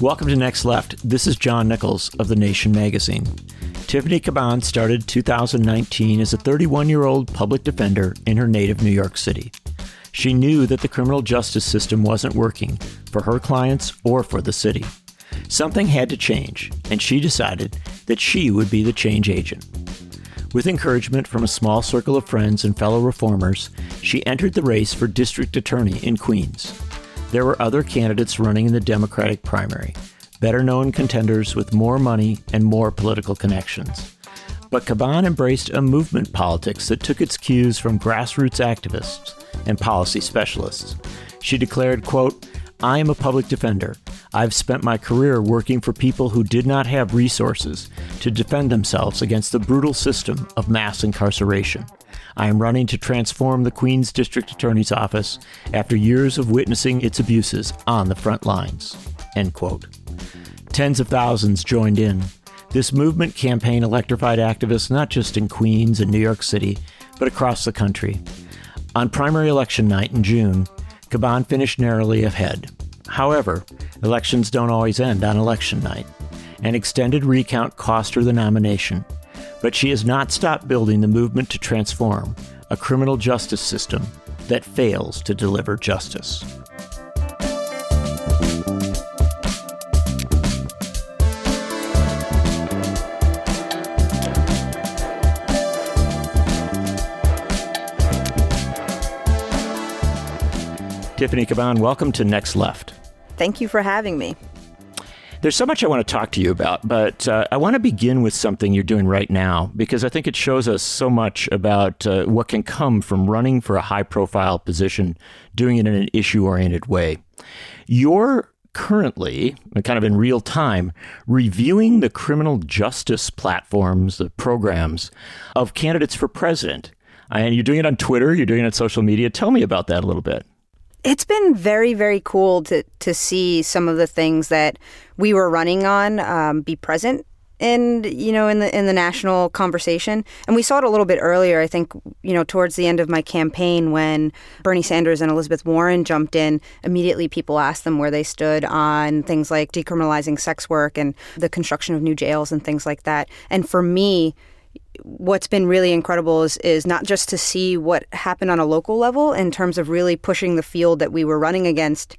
Welcome to Next Left. This is John Nichols of The Nation magazine. Tiffany Caban started 2019 as a 31 year old public defender in her native New York City. She knew that the criminal justice system wasn't working for her clients or for the city. Something had to change, and she decided that she would be the change agent. With encouragement from a small circle of friends and fellow reformers, she entered the race for district attorney in Queens. There were other candidates running in the Democratic primary, better known contenders with more money and more political connections. But Caban embraced a movement politics that took its cues from grassroots activists and policy specialists. She declared, quote, I am a public defender. I've spent my career working for people who did not have resources to defend themselves against the brutal system of mass incarceration. I am running to transform the Queens District Attorney's Office after years of witnessing its abuses on the front lines. End quote. Tens of thousands joined in. This movement campaign electrified activists not just in Queens and New York City, but across the country. On primary election night in June, Caban finished narrowly ahead. However, elections don't always end on election night. An extended recount cost her the nomination, but she has not stopped building the movement to transform a criminal justice system that fails to deliver justice. Tiffany Caban, welcome to Next Left. Thank you for having me. There's so much I want to talk to you about, but uh, I want to begin with something you're doing right now because I think it shows us so much about uh, what can come from running for a high profile position, doing it in an issue oriented way. You're currently, kind of in real time, reviewing the criminal justice platforms, the programs of candidates for president. And you're doing it on Twitter, you're doing it on social media. Tell me about that a little bit. It's been very, very cool to to see some of the things that we were running on um, be present in you know in the in the national conversation. And we saw it a little bit earlier i think you know towards the end of my campaign when bernie sanders and elizabeth warren jumped in immediately people asked them where they stood on things like decriminalizing sex work and the construction of new jails and things like that. And for me what's been really incredible is, is not just to see what happened on a local level in terms of really pushing the field that we were running against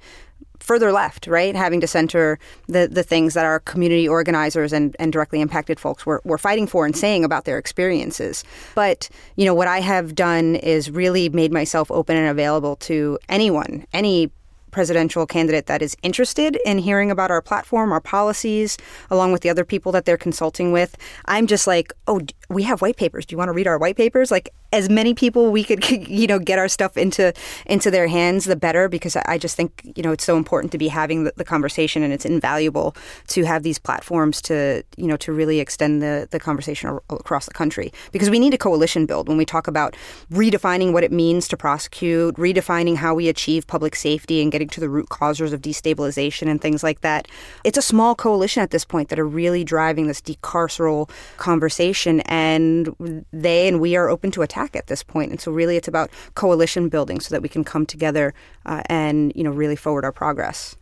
further left, right? Having to center the, the things that our community organizers and, and directly impacted folks were, were fighting for and saying about their experiences. But, you know, what I have done is really made myself open and available to anyone, any presidential candidate that is interested in hearing about our platform, our policies, along with the other people that they're consulting with. I'm just like, oh, we have white papers. Do you want to read our white papers? Like as many people we could, you know, get our stuff into into their hands, the better. Because I just think you know it's so important to be having the, the conversation, and it's invaluable to have these platforms to you know to really extend the the conversation across the country. Because we need a coalition build when we talk about redefining what it means to prosecute, redefining how we achieve public safety, and getting to the root causes of destabilization and things like that. It's a small coalition at this point that are really driving this decarceral conversation and they and we are open to attack at this point. And so, really, it's about coalition building so that we can come together uh, and you know really forward our progress.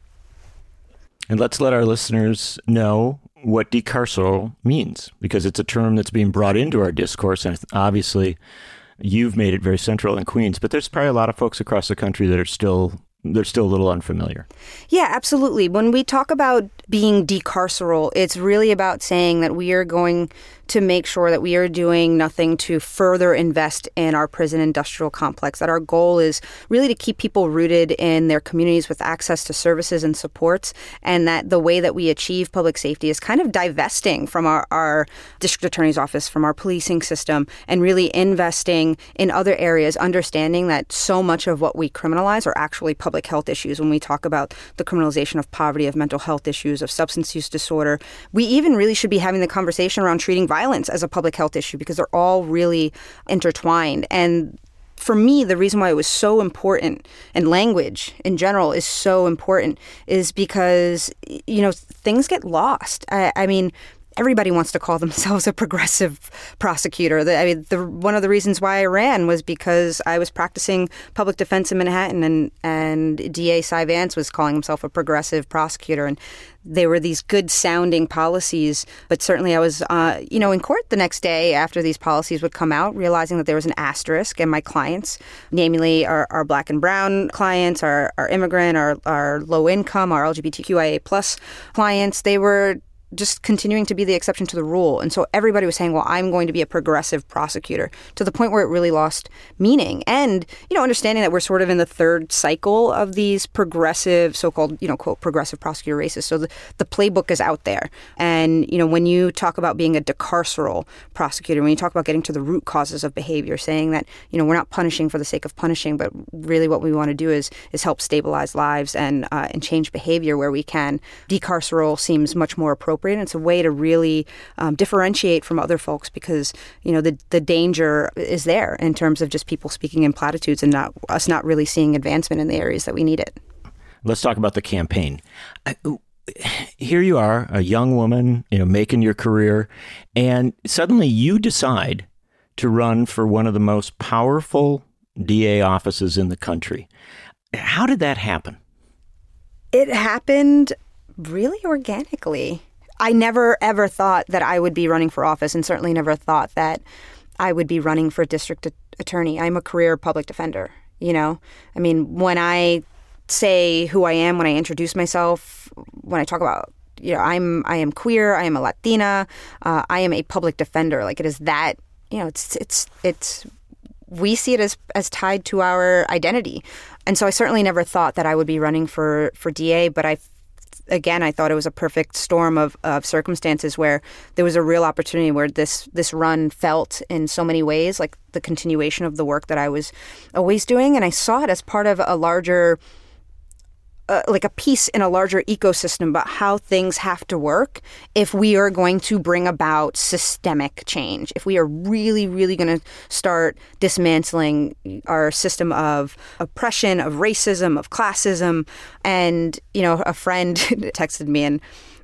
And let's let our listeners know what decarceral means, because it's a term that's being brought into our discourse, and obviously, you've made it very central in Queens. But there's probably a lot of folks across the country that are still they're still a little unfamiliar. Yeah, absolutely. When we talk about being decarceral, it's really about saying that we are going to make sure that we are doing nothing to further invest in our prison industrial complex. That our goal is really to keep people rooted in their communities with access to services and supports, and that the way that we achieve public safety is kind of divesting from our, our district attorney's office, from our policing system, and really investing in other areas, understanding that so much of what we criminalize are actually public health issues. When we talk about the criminalization of poverty, of mental health issues, of substance use disorder, we even really should be having the conversation around treating violence violence as a public health issue because they're all really intertwined. And for me, the reason why it was so important and language in general is so important is because, you know, things get lost. I, I mean, everybody wants to call themselves a progressive prosecutor. I mean, the, one of the reasons why I ran was because I was practicing public defense in Manhattan, and and DA Cy Vance was calling himself a progressive prosecutor, and they were these good sounding policies. But certainly, I was, uh, you know, in court the next day after these policies would come out, realizing that there was an asterisk, and my clients, namely our, our black and brown clients, our, our immigrant, our, our low income, our LGBTQIA plus clients, they were just continuing to be the exception to the rule. And so everybody was saying, well, I'm going to be a progressive prosecutor to the point where it really lost meaning. And, you know, understanding that we're sort of in the third cycle of these progressive, so called, you know, quote, progressive prosecutor races. So the, the playbook is out there. And, you know, when you talk about being a decarceral prosecutor, when you talk about getting to the root causes of behavior, saying that, you know, we're not punishing for the sake of punishing, but really what we want to do is is help stabilize lives and, uh, and change behavior where we can. Decarceral seems much more appropriate appropriate. And it's a way to really um, differentiate from other folks because you know the the danger is there in terms of just people speaking in platitudes and not us not really seeing advancement in the areas that we need it. Let's talk about the campaign. Here you are, a young woman, you know, making your career, and suddenly you decide to run for one of the most powerful DA offices in the country. How did that happen? It happened really organically. I never ever thought that I would be running for office, and certainly never thought that I would be running for district attorney. I'm a career public defender. You know, I mean, when I say who I am, when I introduce myself, when I talk about you know, I'm I am queer, I am a Latina, uh, I am a public defender. Like it is that you know, it's it's it's we see it as as tied to our identity, and so I certainly never thought that I would be running for for DA, but I again, I thought it was a perfect storm of, of circumstances where there was a real opportunity where this this run felt in so many ways like the continuation of the work that I was always doing, and I saw it as part of a larger like a piece in a larger ecosystem about how things have to work if we are going to bring about systemic change. If we are really, really going to start dismantling our system of oppression, of racism, of classism. And, you know, a friend texted me and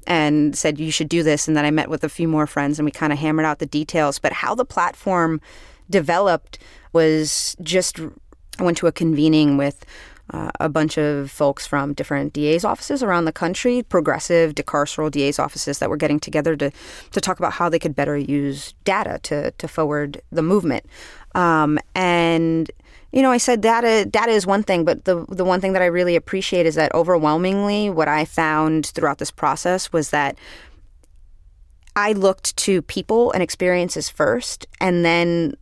and said you should do this and then I met with a few more friends and we kind of hammered out the details but how the platform developed was just I went to a convening with uh, a bunch of folks from different DA's offices around the country, progressive decarceral DA's offices that were getting together to, to talk about how they could better use data to, to forward the movement. Um, and you know, I said data data is one thing, but the the one thing that I really appreciate is that overwhelmingly what I found throughout this process was that I looked to people and experiences first, and then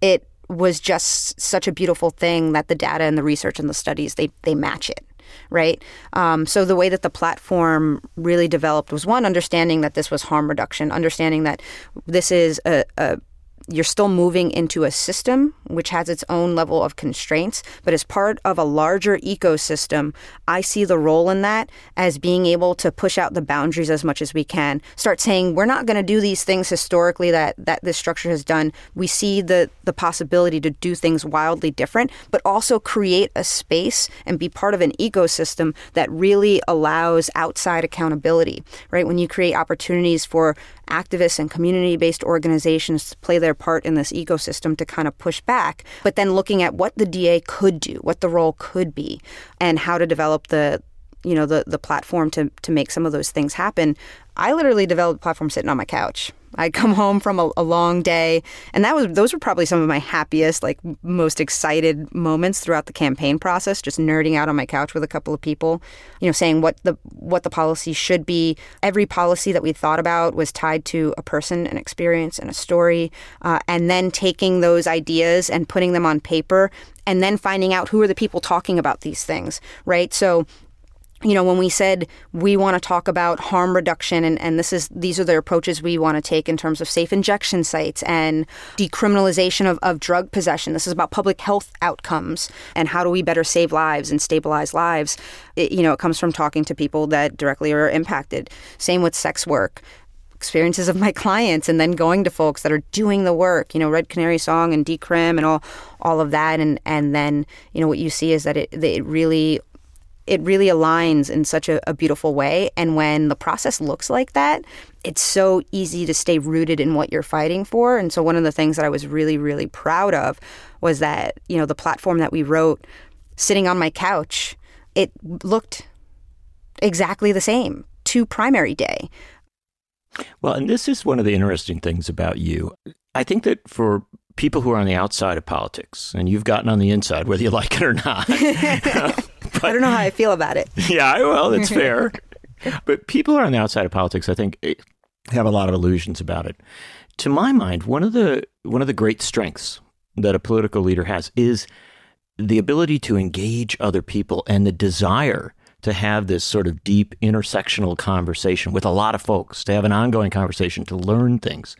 it was just such a beautiful thing that the data and the research and the studies they they match it right? Um, so the way that the platform really developed was one understanding that this was harm reduction understanding that this is a, a you're still moving into a system which has its own level of constraints, but as part of a larger ecosystem, I see the role in that as being able to push out the boundaries as much as we can. Start saying we're not going to do these things historically that that this structure has done. We see the the possibility to do things wildly different, but also create a space and be part of an ecosystem that really allows outside accountability. Right? When you create opportunities for activists and community-based organizations to play their part in this ecosystem to kind of push back, but then looking at what the DA could do, what the role could be, and how to develop the you know the the platform to to make some of those things happen. I literally developed a platform sitting on my couch. I'd come home from a, a, long day, and that was those were probably some of my happiest, like most excited moments throughout the campaign process. Just nerding out on my couch with a couple of people, you know, saying what the what the policy should be. Every policy that we thought about was tied to a person, an experience, and a story, uh, and then taking those ideas and putting them on paper, and then finding out who are the people talking about these things, right? So you know, when we said we want to talk about harm reduction and, and this is these are the approaches we want to take in terms of safe injection sites and decriminalization of, of drug possession. This is about public health outcomes and how do we better save lives and stabilize lives. It, you know, it comes from talking to people that directly are impacted. Same with sex work experiences of my clients and then going to folks that are doing the work, you know, Red Canary Song and Decrim and all all of that and and then, you know, what you see is that it it really it really aligns in such a, a, beautiful way. And when the process looks like that, it's so easy to stay rooted in what you're fighting for. And so one of the things that I was really, really proud of was that, you know, the platform that we wrote sitting on my couch, it looked exactly the same to primary day. Well, and this is one of the interesting things about you. I think that for people who are on the outside of politics, and you've gotten on the inside, whether you like it or not. but, I don't know how I feel about it. Yeah, well, it's fair. but people who are on the outside of politics, I think, eh, have a lot of illusions about it. To my mind, one of the one of the great strengths that a political leader has is the ability to engage other people and the desire to have this sort of deep intersectional conversation with a lot of folks, to have an ongoing conversation, to learn things.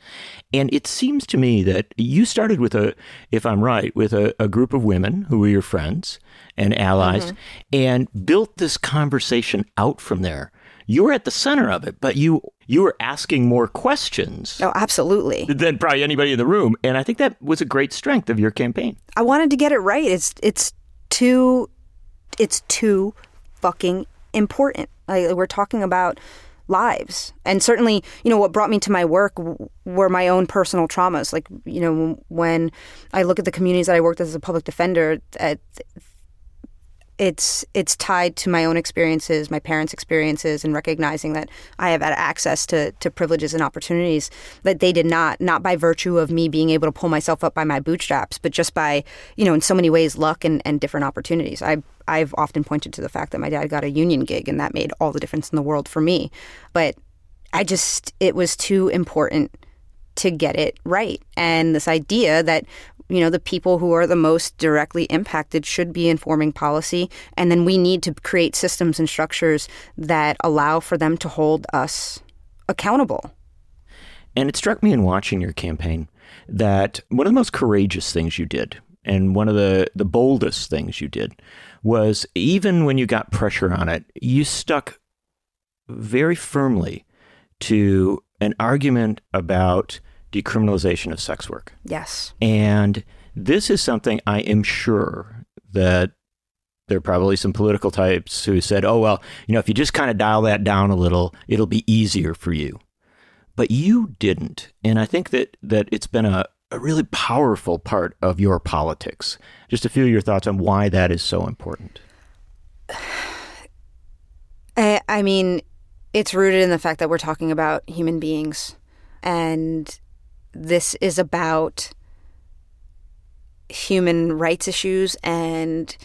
And it seems to me that you started with a, if I'm right, with a, a group of women who were your friends and allies mm-hmm. and built this conversation out from there. You were at the center of it, but you you were asking more questions. Oh, absolutely. Than probably anybody in the room. And I think that was a great strength of your campaign. I wanted to get it right. It's it's too it's too fucking important. Like, we're talking about lives. And certainly, you know, what brought me to my work were my own personal traumas. Like, you know, when I look at the communities that I worked as a public defender, it's it's tied to my own experiences, my parents' experiences, and recognizing that I have had access to to privileges and opportunities that they did not, not by virtue of me being able to pull myself up by my bootstraps, but just by, you know, in so many ways, luck and, and different opportunities. I I've often pointed to the fact that my dad got a union gig and that made all the difference in the world for me. But I just it was too important to get it right. And this idea that you know the people who are the most directly impacted should be informing policy. And then we need to create systems and structures that allow for them to hold us accountable. And it struck me in watching your campaign that one of the most courageous things you did and one of the, the boldest things you did was even when you got pressure on it you stuck very firmly to an argument about decriminalization of sex work. Yes. And this is something I am sure that there are probably some political types who said, oh, well, you know, if you just kind of dial that down a little, it'll be easier for you. But you didn't. And I think that, that it's been a, a really powerful part of your politics. Just a few of your thoughts on why that is so important. I, I mean, it's rooted in the fact that we're talking about human beings. And this is about human rights issues and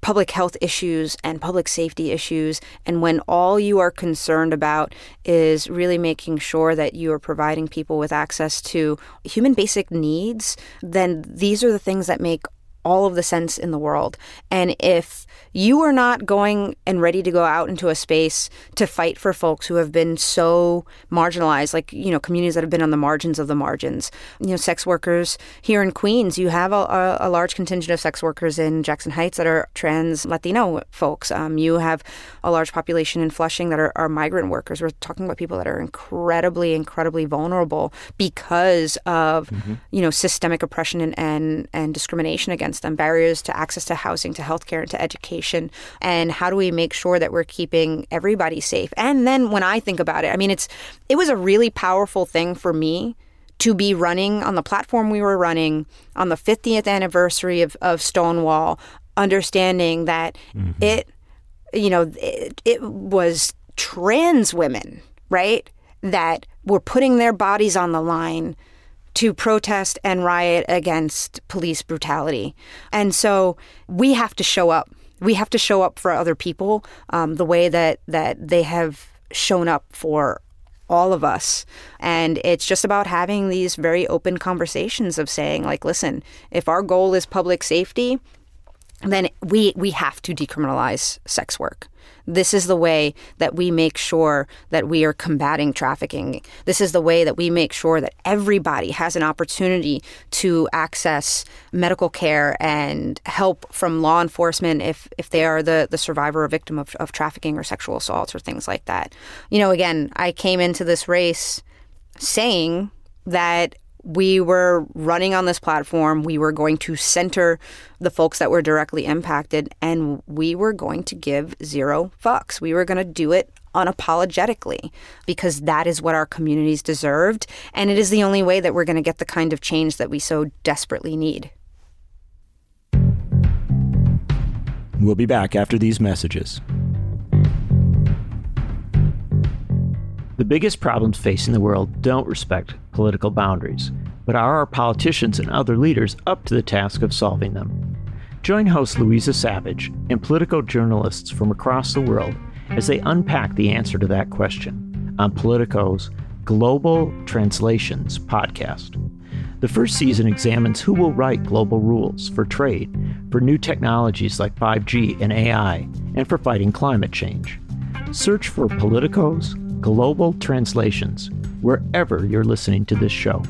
public health issues and public safety issues. And when all you are concerned about is really making sure that you are providing people with access to human basic needs, then these are the things that make all of the sense in the world. And if you are not going and ready to go out into a space to fight for folks who have been so marginalized, like, you know, communities that have been on the margins of the margins, you know, sex workers here in Queens, you have a, a large contingent of sex workers in Jackson Heights that are trans Latino folks. Um, you have a large population in Flushing that are, are migrant workers. We're talking about people that are incredibly, incredibly vulnerable because of, mm-hmm. you know, systemic oppression and, and, and discrimination against against them barriers to access to housing, to healthcare, and to education. And how do we make sure that we're keeping everybody safe? And then when I think about it, I mean, it's it was a really powerful thing for me to be running on the platform we were running on the 50th anniversary of, of Stonewall, understanding that mm-hmm. it, you know, it, it was trans women, right, that were putting their bodies on the line to protest and riot against police brutality. And so we have to show up. We have to show up for other people um, the way that, that they have shown up for all of us. And it's just about having these very open conversations of saying, like, listen, if our goal is public safety, then we we have to decriminalize sex work. This is the way that we make sure that we are combating trafficking. This is the way that we make sure that everybody has an opportunity to access medical care and help from law enforcement if, if they are the, the survivor or victim of, of trafficking or sexual assaults or things like that. You know, again, I came into this race saying that we were running on this platform. We were going to center the folks that were directly impacted, and we were going to give zero fucks. We were going to do it unapologetically because that is what our communities deserved. And it is the only way that we're going to get the kind of change that we so desperately need. We'll be back after these messages. The biggest problems facing the world don't respect political boundaries, but are our politicians and other leaders up to the task of solving them? Join host Luiza Savage and political journalists from across the world as they unpack the answer to that question on Politico's Global Translations podcast. The first season examines who will write global rules for trade, for new technologies like 5G and AI, and for fighting climate change. Search for Politico's Global Translations wherever you're listening to this show.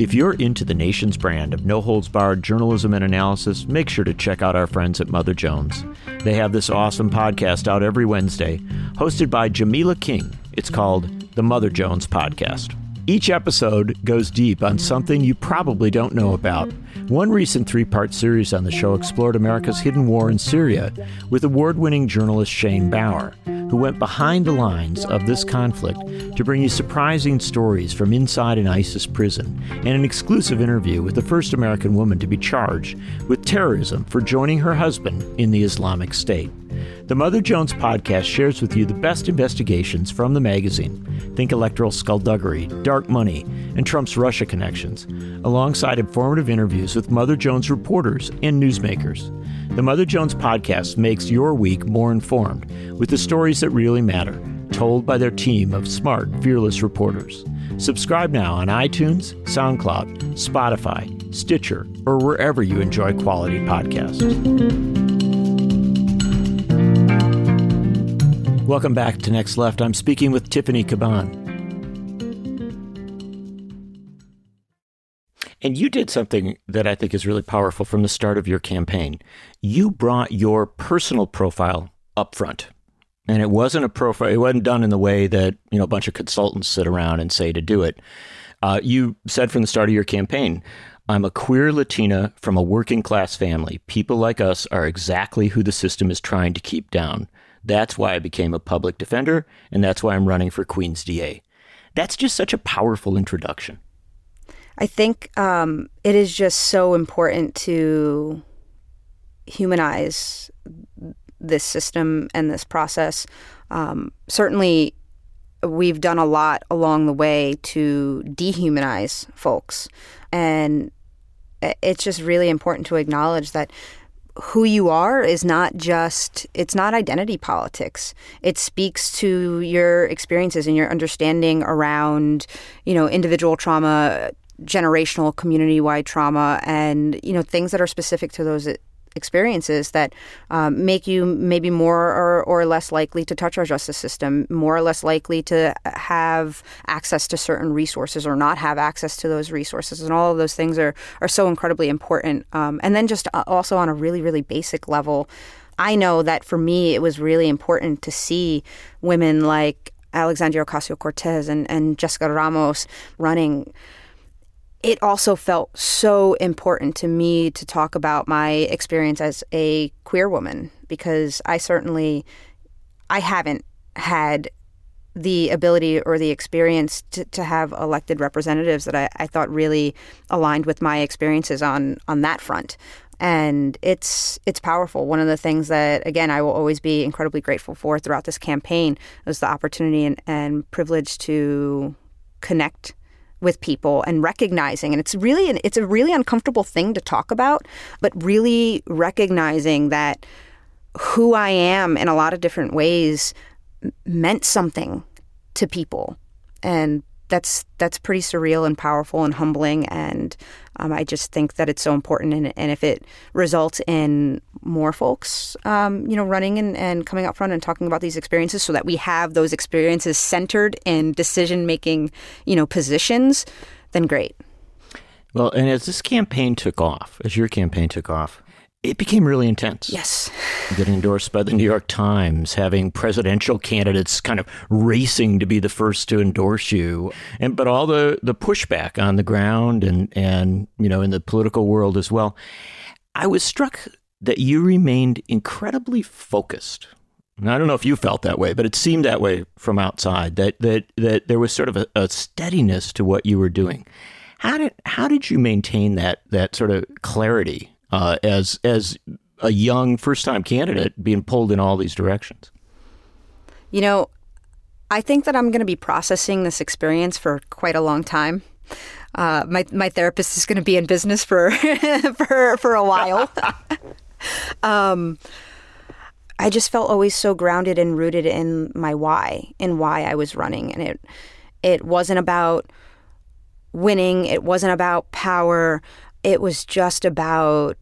If you're into the nation's brand of no holds barred journalism and analysis, make sure to check out our friends at Mother Jones. They have this awesome podcast out every Wednesday, hosted by Jamilah King. It's called the Mother Jones Podcast. Each episode goes deep on something you probably don't know about. One recent three part series on the show explored America's hidden war in Syria with award winning journalist Shane Bauer, who went behind the lines of this conflict to bring you surprising stories from inside an ISIS prison and an exclusive interview with the first American woman to be charged with terrorism for joining her husband in the Islamic State. The Mother Jones podcast shares with you the best investigations from the magazine. Think electoral skullduggery, dark money, and Trump's Russia connections, alongside informative interviews with Mother Jones reporters and newsmakers. The Mother Jones podcast makes your week more informed with the stories that really matter, told by their team of smart, fearless reporters. Subscribe now on iTunes, SoundCloud, Spotify, Stitcher, or wherever you enjoy quality podcasts. Welcome back to Next Left. I'm speaking with Tiffany Caban. And you did something that I think is really powerful from the start of your campaign. You brought your personal profile up front. And it wasn't a profile, it wasn't done in the way that, you know, a bunch of consultants sit around and say to do it. Uh, you said from the start of your campaign, I'm a queer Latina from a working class family. People like us are exactly who the system is trying to keep down. That's why I became a public defender, and that's why I'm running for Queens DA. That's just such a powerful introduction. I think um, it is just so important to humanize this system and this process. Um, certainly, we've done a lot along the way to dehumanize folks. And it's just really important to acknowledge that who you are is not just it's not identity politics. It speaks to your experiences and your understanding around you know individual trauma generational community wide trauma and you know things that are specific to those experiences that um, make you maybe more or, or less likely to touch our justice system, more or less likely to have access to certain resources or not have access to those resources. And all of those things are, are so incredibly important. Um, and then just uh, also on a really, really basic level, I know that for me, it was really important to see women like Alexandria Ocasio Cortez and, and Jessica Ramos running it also felt so important to me to talk about my experience as a queer woman because I certainly I haven't had the ability or the experience to, to have elected representatives that I, I thought really aligned with my experiences on on that front and it's it's powerful. One of the things that again I will always be incredibly grateful for throughout this campaign was the opportunity and, and privilege to connect with people and recognizing and it's really an, it's a really uncomfortable thing to talk about but really recognizing that who I am in a lot of different ways meant something to people. And that's that's pretty surreal and powerful and humbling. And um, I just think that it's so important. And, and if it results in more folks um, you know running and, and coming up front and talking about these experiences so that we have those experiences centered in decision making you know positions then great. Well, and as this campaign took off, as your campaign took off, it became really intense. Yes. Getting endorsed by the New York Times, having presidential candidates kind of racing to be the first to endorse you. And but all the, the pushback on the ground and, and you know in the political world as well. I was struck that you remained incredibly focused. And I don't know if you felt that way, but it seemed that way from outside that that that there was sort of a, a steadiness to what you were doing. How did how did you maintain that that sort of clarity uh, as as a young first time candidate being pulled in all these directions? You know, I think that I'm going to be processing this experience for quite a long time. Uh, my my therapist is going to be in business for for for a while. um, I just felt always so grounded and rooted in my why, in why I was running, and it it wasn't about winning. It wasn't about power. It was just about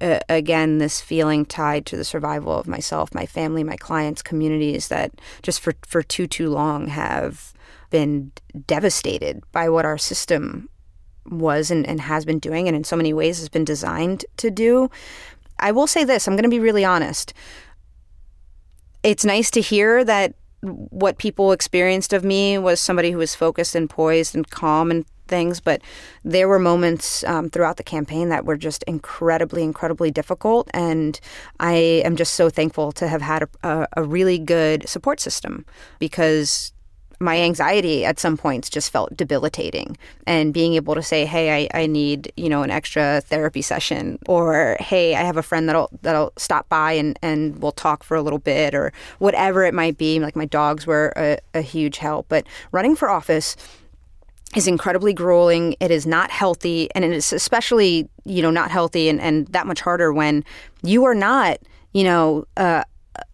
uh, again this feeling tied to the survival of myself, my family, my clients, communities that just for for too too long have been devastated by what our system was and, and has been doing and in so many ways has been designed to do. I will say this, I'm going to be really honest. It's nice to hear that what people experienced of me was somebody who was focused and poised and calm and things, but there were moments um, throughout the campaign that were just incredibly, incredibly difficult. And I am just so thankful to have had a, a, a really good support system because my anxiety at some points just felt debilitating and being able to say hey I, I need you know an extra therapy session or hey i have a friend that'll that'll stop by and and we'll talk for a little bit or whatever it might be like my dogs were a, a huge help but running for office is incredibly grueling. It is not healthy, and it is especially, you know, not healthy and, and that much harder when you are not, you know, uh,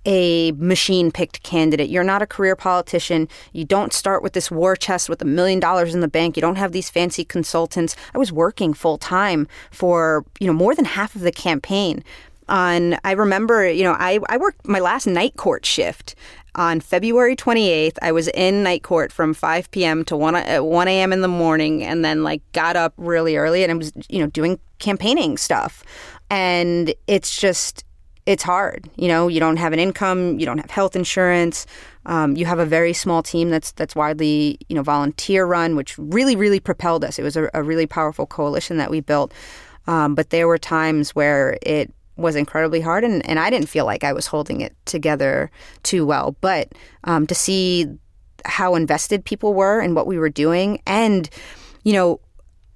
a machine picked candidate. You're not a career politician. You don't start with this war chest with a million dollars in the bank. You don't have these fancy consultants. I was working full time for, you know, more than half of the campaign. On, I remember, you know, I, I worked my last night court shift on February 28th, I was in night court from 5 p.m. to 1, uh, 1 a.m. in the morning and then like got up really early and I was, you know, doing campaigning stuff. And it's just, it's hard. You know, you don't have an income, you don't have health insurance. Um, you have a very small team that's that's widely you know volunteer run, which really really propelled us. It was a, a really powerful coalition that we built. Um, but there were times where it was incredibly hard, and, and I didn't feel like I was holding it together too well. But um, to see how invested people were in what we were doing, and you know,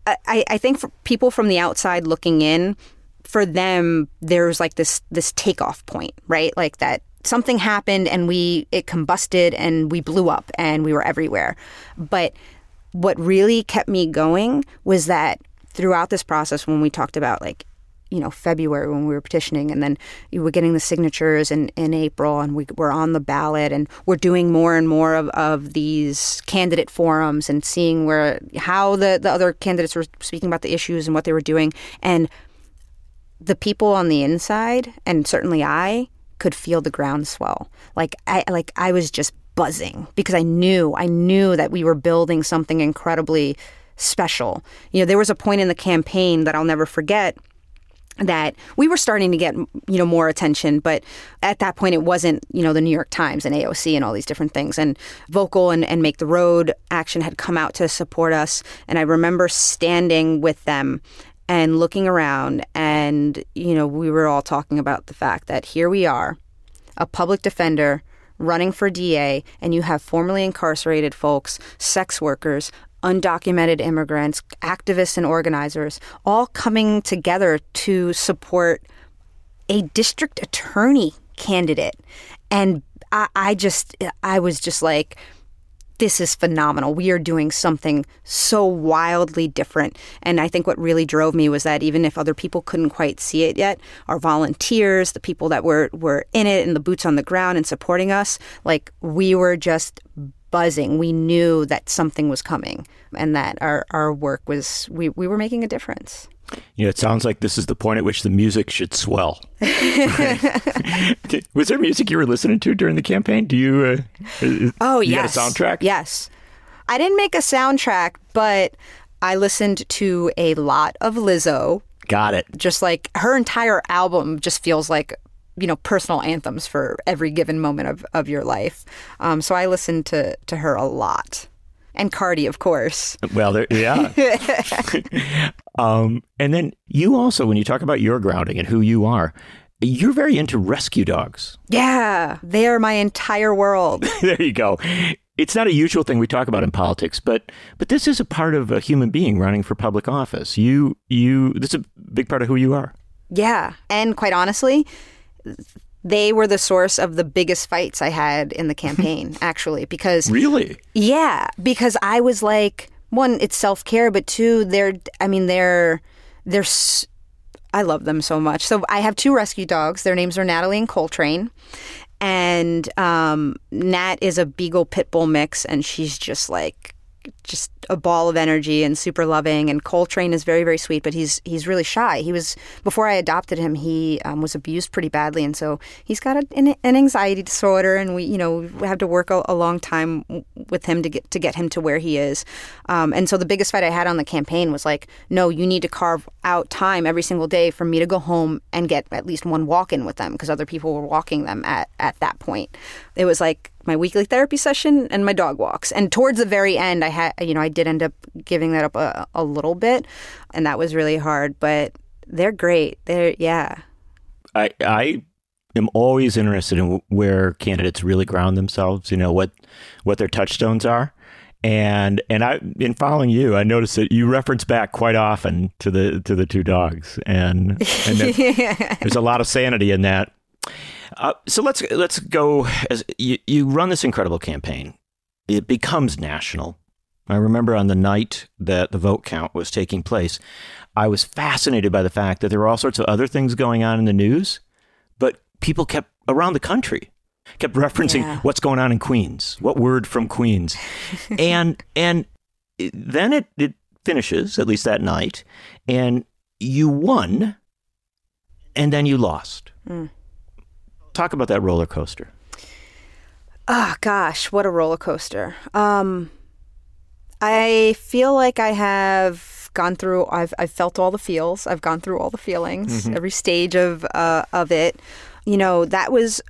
I, I think for people from the outside looking in, for them there's like this this takeoff point, right? Like that something happened and we it combusted and we blew up and we were everywhere. But what really kept me going was that throughout this process when we talked about like you know February when we were petitioning, and then we were getting the signatures in, in April, and we were on the ballot, and we're doing more and more of, of these candidate forums and seeing where how the, the other candidates were speaking about the issues and what they were doing, and the people on the inside, and certainly I could feel the groundswell. Like I like I was just buzzing because I knew I knew that we were building something incredibly special. You know, there was a point in the campaign that I'll never forget that we were starting to get you know more attention but at that point it wasn't you know the new york times and aoc and all these different things. And vocal and, and make the road action had come out to support us. And i remember standing with them and looking around and you know we were all talking about the fact that here we are a public defender running for DA and you have formerly incarcerated folks, sex workers, undocumented immigrants, activists, and organizers all coming together to support a district attorney candidate. And I, I just, I was just like, this is phenomenal. We are doing something so wildly different. And I think what really drove me was that even if other people couldn't quite see it yet, our volunteers, the people that were, were in it and the boots on the ground and supporting us, like we were just buzzing. We knew that something was coming and that our, our work was, we, we were making a difference. You know, it sounds like this is the point at which the music should swell. was there music you were listening to during the campaign? Do you? Uh, oh, you yes. a soundtrack? Yes. I didn't make a soundtrack, but I listened to a lot of Lizzo. Got it. Just like her entire album just feels like you know personal anthems for every given moment of, of your life. Um, so I listened to to her a lot, and Cardi, of course. Well, there, yeah. um, and then you also, when you talk about your grounding and who you are, you're very into rescue dogs. Yeah, they are my entire world. there you go. It's not a usual thing we talk about in politics, but but this is a part of a human being running for public office. You you this is a big part of who you are. Yeah, and quite honestly, they were the source of the biggest fights I had in the campaign, actually, because really, yeah, because I was like, one, it's self care, but two, they're, I mean, they're, they're, I love them so much. So I have two rescue dogs. Their names are Natalie and Coltrane, and um, Nat is a Beagle Pit Bull mix, and she's just like just a ball of energy and super loving. And Coltrane is very, very sweet, but he's he's really shy. He was before I adopted him, he um, was abused pretty badly, and so he's got a, an, an, anxiety disorder. And we, you know, we have to work a, a, long time with him to get to get him to where he is. Um, and so the biggest fight I had on the campaign was like, no, you need to carve out time every single day for me to go home and get at least one walk in with them because other people were walking them at at that point. It was like my weekly therapy session and my dog walks. And towards the very end, I had, you know, I did end up giving that up a, a little bit, and that was really hard. But they're great. They're yeah. I I am always interested in where candidates really ground themselves. You know what what their touchstones are. And and I in following you, I noticed that you reference back quite often to the to the two dogs, and, and yeah. there's a lot of sanity in that. Uh, so let's let's go as you, you run this incredible campaign. It becomes national. I remember on the night that the vote count was taking place, I was fascinated by the fact that there were all sorts of other things going on in the news, but people kept around the country kept referencing yeah. what's going on in Queens, what word from Queens, and and then it it finishes at least that night, and you won, and then you lost. Mm. Talk about that roller coaster. Oh gosh, what a roller coaster. Um, I feel like I have gone through. I've I've felt all the feels. I've gone through all the feelings, mm-hmm. every stage of uh, of it. You know, that was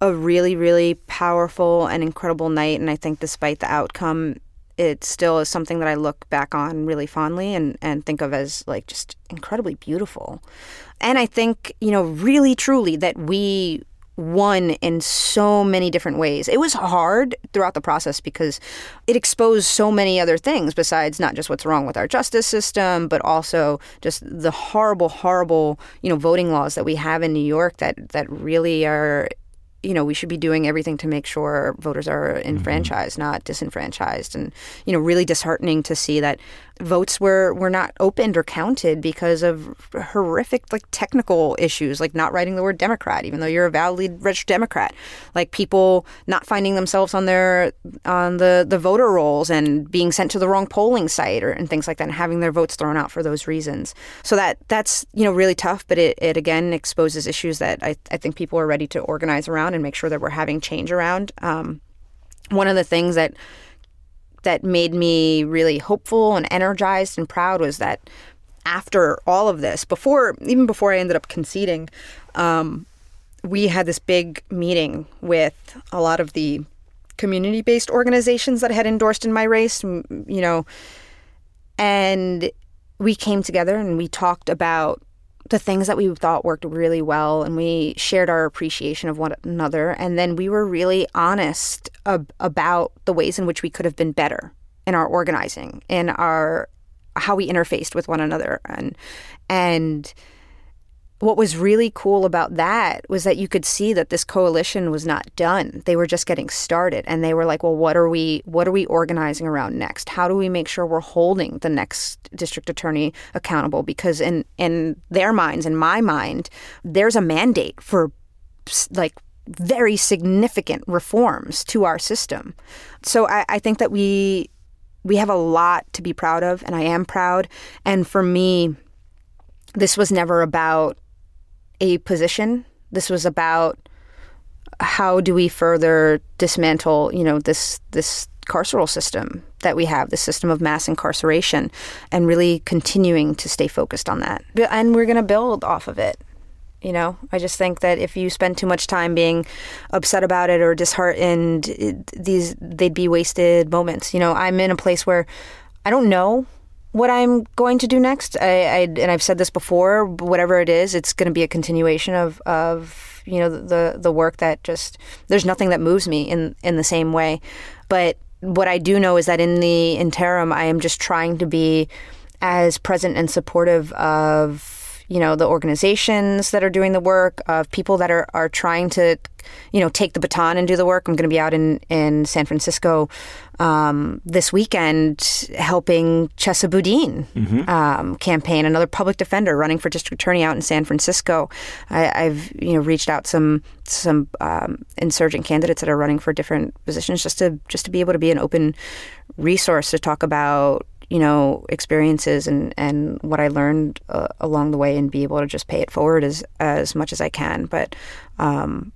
a really really powerful and incredible night. And I think, despite the outcome, it still is something that I look back on really fondly and and think of as like just incredibly beautiful. And I think you know, really truly, that we won in so many different ways. It was hard throughout the process because it exposed so many other things besides not just what's wrong with our justice system, but also just the horrible, horrible, you know, voting laws that we have in New York that that really are you know, we should be doing everything to make sure voters are mm-hmm. enfranchised, mm-hmm. not disenfranchised. And, you know, really disheartening to see that votes were, were not opened or counted because of horrific, like, technical issues, like not writing the word Democrat, even though you're a validly registered Democrat. Like people not finding themselves on their, on the, the voter rolls and being sent to the wrong polling site or, and things like that and having their votes thrown out for those reasons. So that, that's, you know, really tough, but it, it again exposes issues that I, I think people are ready to organize around and make sure that we're having change around. Um, one of the things that that made me really hopeful and energized and proud was that after all of this, before even before I ended up conceding, um, we had this big meeting with a lot of the community-based organizations that had endorsed in my race. You know, and we came together and we talked about the things that we thought worked really well and we shared our appreciation of one another and then we were really honest ab- about the ways in which we could have been better in our organizing in our how we interfaced with one another and and what was really cool about that was that you could see that this coalition was not done. They were just getting started and they were like, well, what are we what are we organizing around next? How do we make sure we're holding the next district attorney accountable because in in their minds in my mind, there's a mandate for like very significant reforms to our system. So I, I think that we we have a lot to be proud of and I am proud. And for me, this was never about a position. This was about how do we further dismantle, you know, this this carceral system that we have, the system of mass incarceration, and really continuing to stay focused on that. And we're going to build off of it. You know, I just think that if you spend too much time being upset about it or disheartened, it, these they'd be wasted moments. You know, I'm in a place where I don't know what I'm going to do next. I, I and I've said this before. Whatever it is, it's going to be a continuation of of you know the the work that just there's nothing that moves me in in the same way. But what I do know is that in the interim, I am just trying to be as present and supportive of you know the organizations that are doing the work of people that are, are trying to you know take the baton and do the work i'm going to be out in, in san francisco um, this weekend helping Chesa Boudin mm-hmm. um, campaign, another public defender running for district attorney out in San Francisco. I, have you know reached out some some um, insurgent candidates that are running for different positions just to just to be able to be an open resource to talk about you know experiences and and what I learned uh, along the way and be able to just pay it forward as as much as I can. But um,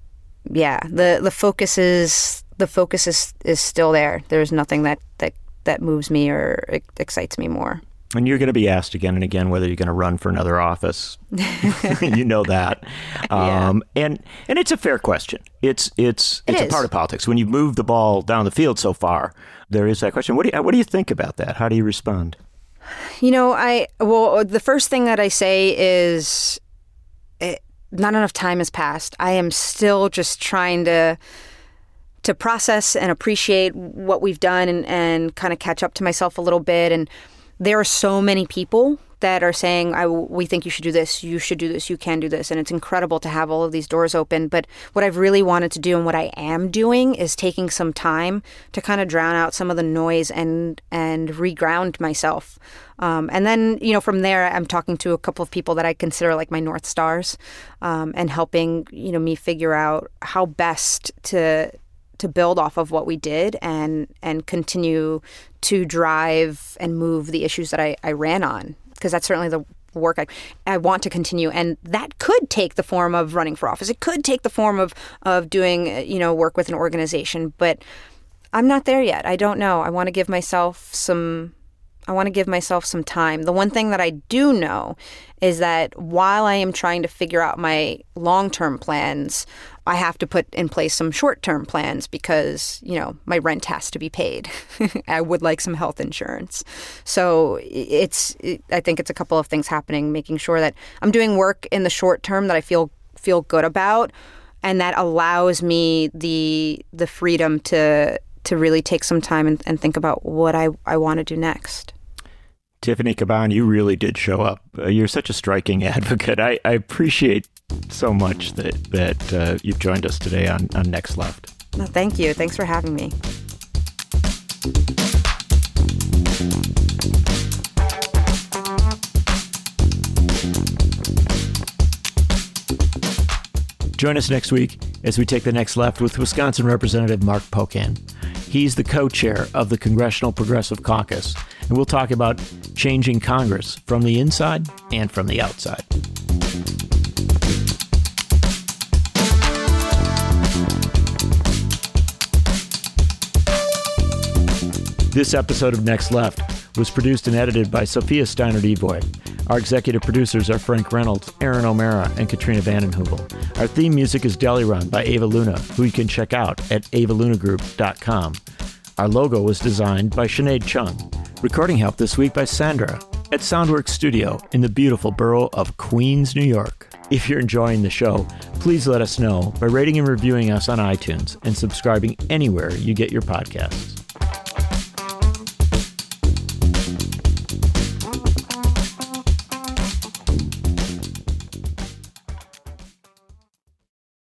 yeah, the the focus is the focus is is still there. There's nothing that that that moves me or excites me more. And you're going to be asked again and again whether you're going to run for another office. you know that, um, yeah. and and it's a fair question. It's it's it's a part of politics. When you move the ball down the field so far, there is that question. What do you what do you think about that? How do you respond? You know, I well, the first thing that I say is, it, eh, not enough time has passed. I am still just trying to to process and appreciate what we've done and, and kind of catch up to myself a little bit. And there are so many people that are saying, I, we think you should do this, you should do this, you can do this. And it's incredible to have all of these doors open. But what I've really wanted to do and what I am doing is taking some time to kind of drown out some of the noise and, and reground myself. Um, and then, you know, from there, I'm talking to a couple of people that I consider like my North Stars um, and helping, you know, me figure out how best to to build off of what we did and and continue to drive and move the issues that I, I ran on because that's certainly the work I, I want to continue. And that could take the form of running for office. It could take the form of of doing you know work with an organization but I'm not there yet. I don't know. I want to give myself some I want to give myself some time. The one thing that I do know is that while I am trying to figure out my long term plans, I have to put in place some short term plans because, you know, my rent has to be paid. I would like some health insurance. So it's, it, I think it's a couple of things happening, making sure that I'm doing work in the short term that I feel feel good about and that allows me the the freedom to to really take some time and, and think about what I, I want to do next. Tiffany Caban, you really did show up. Uh, you're such a striking advocate. I, I appreciate so much that that uh, you've joined us today on, on Next Left. No, thank you. Thanks for having me. Join us next week as we take the next left with Wisconsin Representative Mark Pocan. He's the co chair of the Congressional Progressive Caucus, and we'll talk about changing Congress from the inside and from the outside. This episode of Next Left was produced and edited by Sophia Steiner Devoy. Our executive producers are Frank Reynolds, Erin O'Mara, and Katrina vanden Heuvel. Our theme music is Deli Run by Ava Luna, who you can check out at avalunagroup.com. Our logo was designed by Sinead Chung. Recording help this week by Sandra at Soundworks Studio in the beautiful borough of Queens, New York. If you're enjoying the show, please let us know by rating and reviewing us on iTunes and subscribing anywhere you get your podcasts.